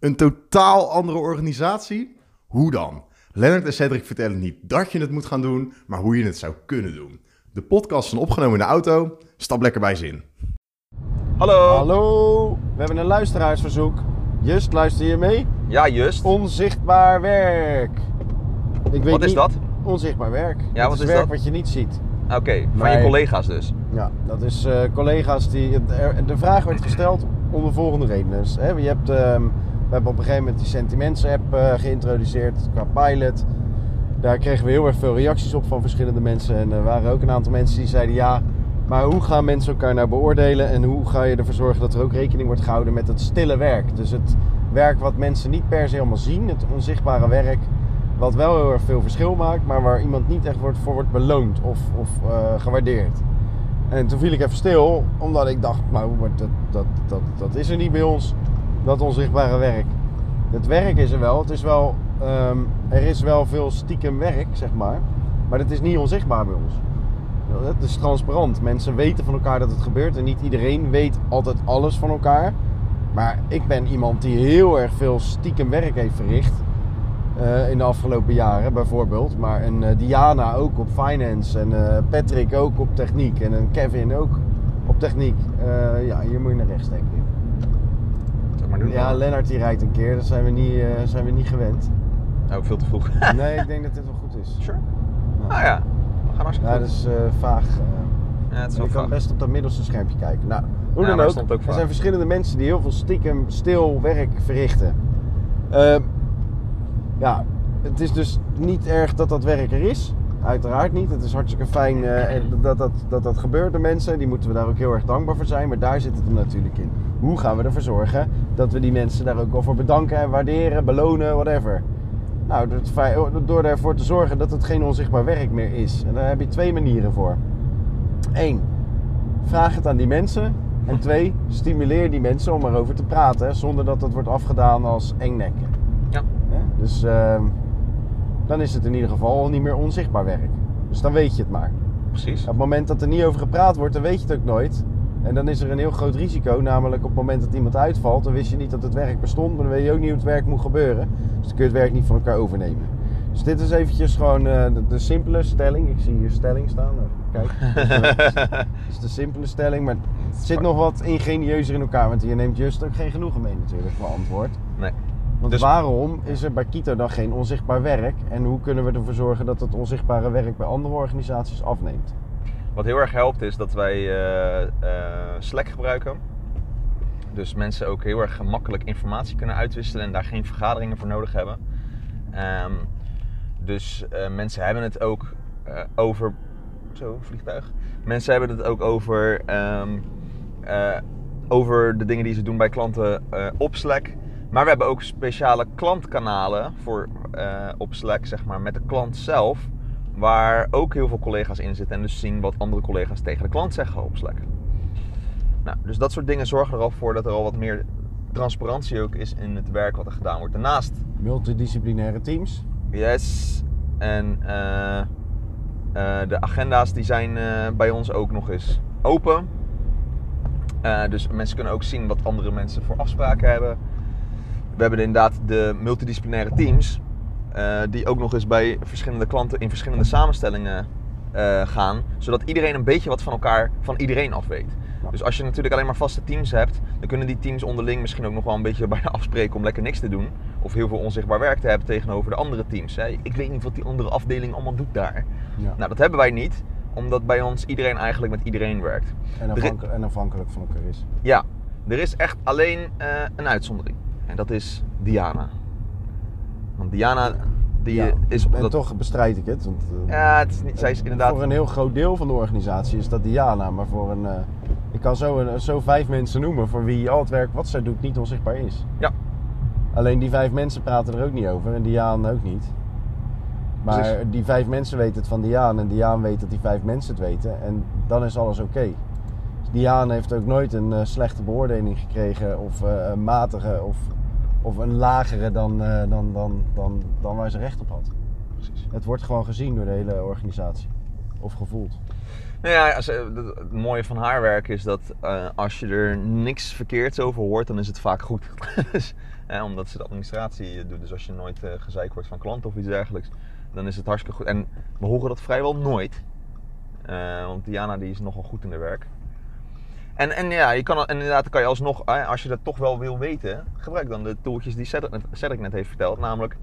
Een totaal andere organisatie? Hoe dan? Lennart en Cedric vertellen niet dat je het moet gaan doen, maar hoe je het zou kunnen doen. De podcast is opgenomen in de auto. Stap lekker bij zin. Hallo. Hallo, we hebben een luisteraarsverzoek. Just, luister je mee? Ja, Just. Onzichtbaar werk. Ik weet Wat is niet- dat? Onzichtbaar werk. Ja, dat wat is is werk dat? wat je niet ziet. Oké, van Nee. je collega's dus. Ja, dat is eh, collega's die. De vraag werd gesteld om de volgende reden. Dus, hè, je hebt, ehm, we hebben op een gegeven moment die Sentiments-app eh, geïntroduceerd qua pilot. Daar kregen we heel erg veel reacties op van verschillende mensen. En er waren ook een aantal mensen die zeiden: ja, maar hoe gaan mensen elkaar nou beoordelen? En hoe ga je ervoor zorgen dat er ook rekening wordt gehouden met het stille werk? Dus het werk wat mensen niet per se helemaal zien, het onzichtbare werk. Wat wel heel erg veel verschil maakt, maar waar iemand niet echt wordt, voor wordt beloond of, of eh, gewaardeerd. En toen viel ik even stil, omdat ik dacht, nou, maar dat, dat, dat, dat is er niet bij ons, dat onzichtbare werk. Het werk is er wel, het is wel, ehm, er is wel veel stiekem werk, zeg maar, maar het is niet onzichtbaar bij ons. Het is transparant, mensen weten van elkaar dat het gebeurt en niet iedereen weet altijd alles van elkaar. Maar ik ben iemand die heel erg veel stiekem werk heeft verricht. eh, in de afgelopen jaren bijvoorbeeld. Maar een eh, Diana ook op finance. En eh, Patrick ook op techniek. En een Kevin ook op techniek. Ja, hier moet je naar rechts denk maar doen. Ja, Lennart die rijdt een keer. Dat zijn we niet, eh, zijn we niet gewend. Oh, veel te vroeg. Nee, ik denk dat dit wel goed is. sure. Ah ja, we gaan hartstikke Ja, goed. dat is eh, vaag. eh. Ja, het is je wel kan vaag. best op dat middelste schermpje kijken. Nou, hoe Ja, dan ook, er vaag. zijn verschillende mensen die heel veel stiekem stil werk verrichten. Ehm, ja, het is dus niet erg dat dat werk er is. Uiteraard niet. Het is hartstikke fijn dat, dat, dat dat gebeurt door mensen. Die moeten we daar ook heel erg dankbaar voor zijn. Maar daar zit het hem natuurlijk in. Hoe gaan we ervoor zorgen dat we die mensen daar ook wel voor bedanken en waarderen, belonen, whatever. Nou, door feit- door ervoor te zorgen dat het geen onzichtbaar werk meer is. En daar heb je twee manieren voor. Eén, vraag het aan die mensen. En twee, stimuleer die mensen om erover te praten. Zonder dat het wordt afgedaan als engnekken. Ja. Hè? Dus ehm, dan is het in ieder geval niet meer onzichtbaar werk. Dus dan weet je het maar. Precies. Op het moment dat er niet over gepraat wordt, dan weet je het ook nooit. En dan is er een heel groot risico, namelijk op het moment dat iemand uitvalt, dan wist je niet dat het werk bestond, maar dan weet je ook niet hoe het werk moet gebeuren. Dus dan kun je het werk niet van elkaar overnemen. Dus dit is eventjes gewoon eh, de, de simpele stelling. Ik zie hier stelling staan. Kijk, dat is de simpele stelling, maar het zit nog wat ingenieuzer in elkaar. Want hier neemt Just ook geen genoegen mee natuurlijk, voor antwoord. Nee. Want Dus- waarom is er bij Kito dan geen onzichtbaar werk? En hoe kunnen we ervoor zorgen dat het onzichtbare werk bij andere organisaties afneemt? Wat heel erg helpt is dat wij eh, Slack gebruiken. Dus mensen ook heel erg gemakkelijk informatie kunnen uitwisselen en daar geen vergaderingen voor nodig hebben. Ehm, dus eh, mensen hebben het ook over. Zo, vliegtuig. Mensen hebben het ook over. ehm, eh, over de dingen die ze doen bij klanten op Slack. Maar we hebben ook speciale klantkanalen voor, op Slack, zeg maar, met de klant zelf. Waar ook heel veel collega's in zitten en dus zien wat andere collega's tegen de klant zeggen op Slack. Nou, dus dat soort dingen zorgen er al voor dat er al wat meer transparantie ook is in het werk wat er gedaan wordt. Daarnaast, Multidisciplinaire teams. yes, en eh, eh, de agenda's die zijn eh, bij ons ook nog eens open. Dus mensen kunnen ook zien wat andere mensen voor afspraken hebben. We hebben inderdaad de multidisciplinaire teams. Eh, die ook nog eens bij verschillende klanten in verschillende samenstellingen eh, gaan. Zodat iedereen een beetje wat van elkaar, van iedereen af weet. Ja. Dus als je natuurlijk alleen maar vaste teams hebt, dan kunnen die teams onderling misschien ook nog wel een beetje bijna afspreken om lekker niks te doen. Of heel veel onzichtbaar werk te hebben tegenover de andere teams. Hè. Ik weet niet wat die andere afdeling allemaal doet daar. Ja. Nou, dat hebben wij niet, omdat bij ons iedereen eigenlijk met iedereen werkt. en, afhankelijk, en afhankelijk van elkaar is. Ja, er is echt alleen eh, een uitzondering. En dat is Diana. Want Diana, die Ja, is op En dat... toch bestrijd ik het. Want, eh, Ja, het is niet, zij is inderdaad... Voor een heel groot deel van de organisatie is dat Diana. Maar voor een. eh, ik kan zo, een, zo vijf mensen noemen voor wie al het werk wat zij doet niet onzichtbaar is. Ja. Alleen die vijf mensen praten er ook niet over en Diaan ook niet. Maar Precies. die vijf mensen weten het van Diaan en Diaan weet dat die vijf mensen het weten. En dan is alles oké. Dus Diaan heeft ook nooit een eh, slechte beoordeling gekregen of een matige of, of een lagere dan, eh, dan, dan, dan, dan waar ze recht op had. Precies. Het wordt gewoon gezien door de hele organisatie. Of gevoeld. Nou ja, als, eh, het mooie van haar werk is dat eh, als je er niks verkeerds over hoort, dan is het vaak goed. Dus, Eh, omdat ze de administratie doet. Dus als je nooit gezeik wordt van klanten of iets dergelijks, dan is het hartstikke goed. En we horen dat vrijwel nooit. Want Diana die is nogal goed in haar werk. En, en ja, je kan, inderdaad kan je alsnog, als je dat toch wel wil weten, gebruik dan de tooltjes die Cedric net, net heeft verteld. Namelijk,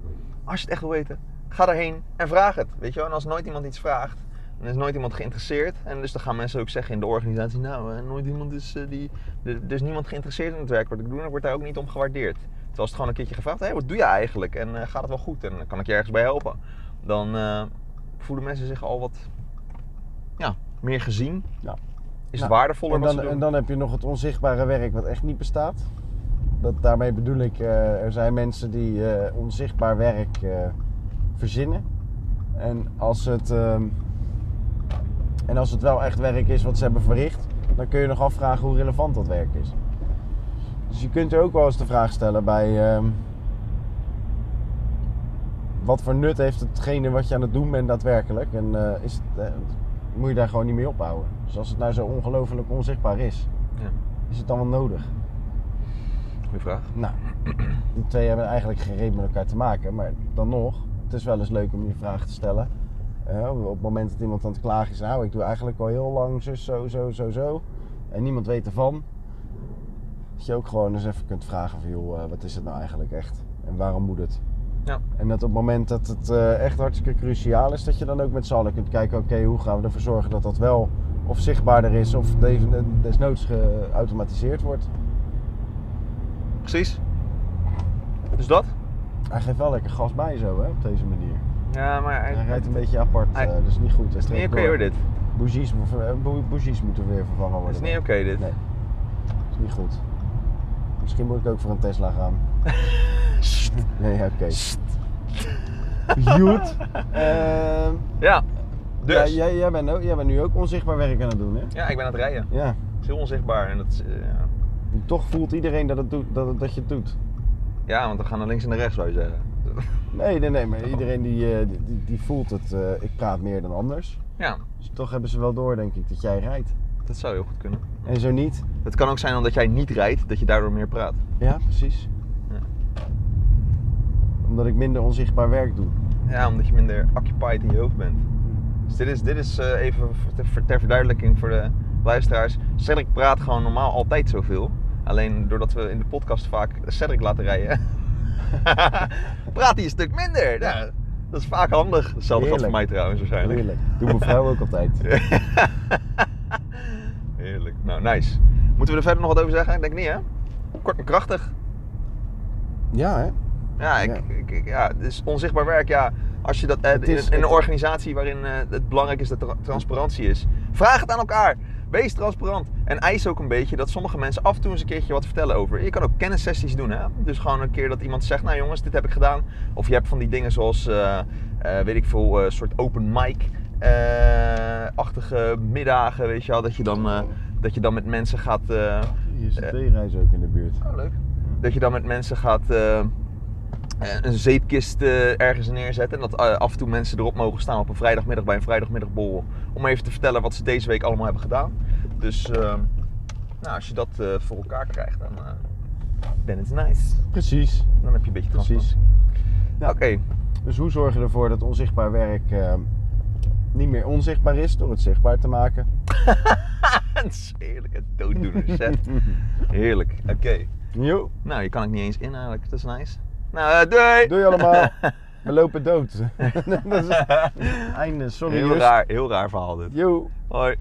als je het echt wil weten, ga daarheen en vraag het. Weet je wel? En als nooit iemand iets vraagt, dan is nooit iemand geïnteresseerd. En dus dan gaan mensen ook zeggen in de organisatie, nou, eh, nooit iemand is, eh, die, er is niemand geïnteresseerd in het werk wat ik doe. En ik word daar ook niet om gewaardeerd. Terwijl als het gewoon een keertje gevraagd, hé, wat doe je eigenlijk? En eh, gaat het wel goed? En kan ik je ergens bij helpen? Dan voelen mensen zich al wat ja, meer gezien. Ja. Is Nou, het waardevoller En wat dan, ze doen? en dan heb je nog het onzichtbare werk wat echt niet bestaat. Dat, daarmee bedoel ik, eh, er zijn mensen die eh, onzichtbaar werk eh, verzinnen. En als, het, ehm, en als het wel echt werk is wat ze hebben verricht, dan kun je nog afvragen hoe relevant dat werk is. Dus je kunt er ook wel eens de vraag stellen bij ehm, wat voor nut heeft hetgene wat je aan het doen bent daadwerkelijk? En is het, moet je daar gewoon niet mee ophouden. Dus als het nou zo ongelooflijk onzichtbaar is, Ja, is het dan wel nodig? goeie vraag. Nou, die twee hebben eigenlijk geen reden met elkaar te maken, maar dan nog, het is wel eens leuk om die vraag te stellen. Eh, op het moment dat iemand aan het klagen is, nou, ik doe eigenlijk al heel lang zus, zo, zo, zo, zo, en niemand weet ervan. Dat je ook gewoon eens even kunt vragen van, joh, eh, wat is het nou eigenlijk echt? En waarom moet het? Ja. En dat op het moment dat het eh, echt hartstikke cruciaal is, dat je dan ook met z'n allen kunt kijken, oké, hoe gaan we ervoor zorgen dat dat wel of zichtbaarder is of deze- desnoods geautomatiseerd wordt. Precies. Dus dat? Hij geeft wel lekker gas bij zo, hè, op deze manier. Ja, maar hij, Hij rijdt een beetje apart, Hij- eh, dus niet goed. Het is niet oké door. hoor dit. Bougies, eh, bougies moeten weer vervangen worden. Het is niet oké dit. Nee, is niet goed. Misschien moet ik ook voor een Tesla gaan. nee, ja, oké. Goed. Ehm, Ja, dus. ja, Ja, jij, jij, bent ook, jij bent nu ook onzichtbaar werk aan het doen, hè? ik ben aan het rijden. Ja. Het is heel onzichtbaar. En dat eh, ja. En Toch voelt iedereen dat, het doet, dat, het- dat je het doet. ja, want we gaan naar links en naar rechts zou je zeggen. Nee, nee, nee, maar iedereen die, eh, die, die, die voelt het. eh, ik praat meer dan anders. Ja, Dus toch hebben ze wel door, denk ik, dat jij rijdt. dat zou heel goed kunnen. En zo niet. Het kan ook zijn omdat jij niet rijdt, dat je daardoor meer praat. Ja, precies. Omdat ik minder onzichtbaar werk doe. Ja, omdat je minder occupied in je hoofd bent. Dus dit is, dit is eh, even ter, ter verduidelijking voor de luisteraars. Cedric praat gewoon normaal altijd zoveel. Alleen doordat we in de podcast vaak Cedric laten rijden, praat hij een stuk minder. Ja, dat is vaak handig. Hetzelfde geldt voor mij trouwens waarschijnlijk. Heerlijk. Doe mijn vrouw ook altijd. Heerlijk. Nou, nice. Moeten we er verder nog wat over zeggen? Ik denk niet, hè? Kort en krachtig. Ja, hè? Ja, ik, Ja. Ik, ja dus onzichtbaar werk, ja. Als je dat eh, in, is- in een het- organisatie waarin eh, het belangrijk is dat er transparantie is, vraag het aan elkaar. Wees transparant. En eis ook een beetje dat sommige mensen af en toe eens een keertje wat vertellen over. Je kan ook kennissessies doen, hè? Dus gewoon een keer dat iemand zegt, nou jongens, dit heb ik gedaan. Of je hebt van die dingen zoals, eh, weet ik veel, een soort open mic. eh, achtige middagen, weet je wel, dat je dan, dat je dan met mensen gaat. Hier is de theereis ook in de buurt. Oh, leuk. Dat je dan met mensen gaat een zeepkist eh, ergens neerzetten. En dat eh, af en toe mensen erop mogen staan op een vrijdagmiddag bij een vrijdagmiddagborrel. Om even te vertellen wat ze deze week allemaal hebben gedaan. Dus eh, nou, als je dat eh, voor elkaar krijgt, dan eh then it's nice. Precies. Dan heb je een beetje Precies. Ja. Oké, Dus hoe zorg je ervoor dat onzichtbaar werk eh, niet meer onzichtbaar is door het zichtbaar te maken? dat is heerlijk. Het dooddoener. Heerlijk. Oké. Jo, Nou, je kan ik niet eens in eigenlijk. Dat is nice. Nou, eh, doei! doei allemaal. We lopen dood. dat is het einde. Sorry, Heel raar, heel raar verhaal dit. Jo. Hoi.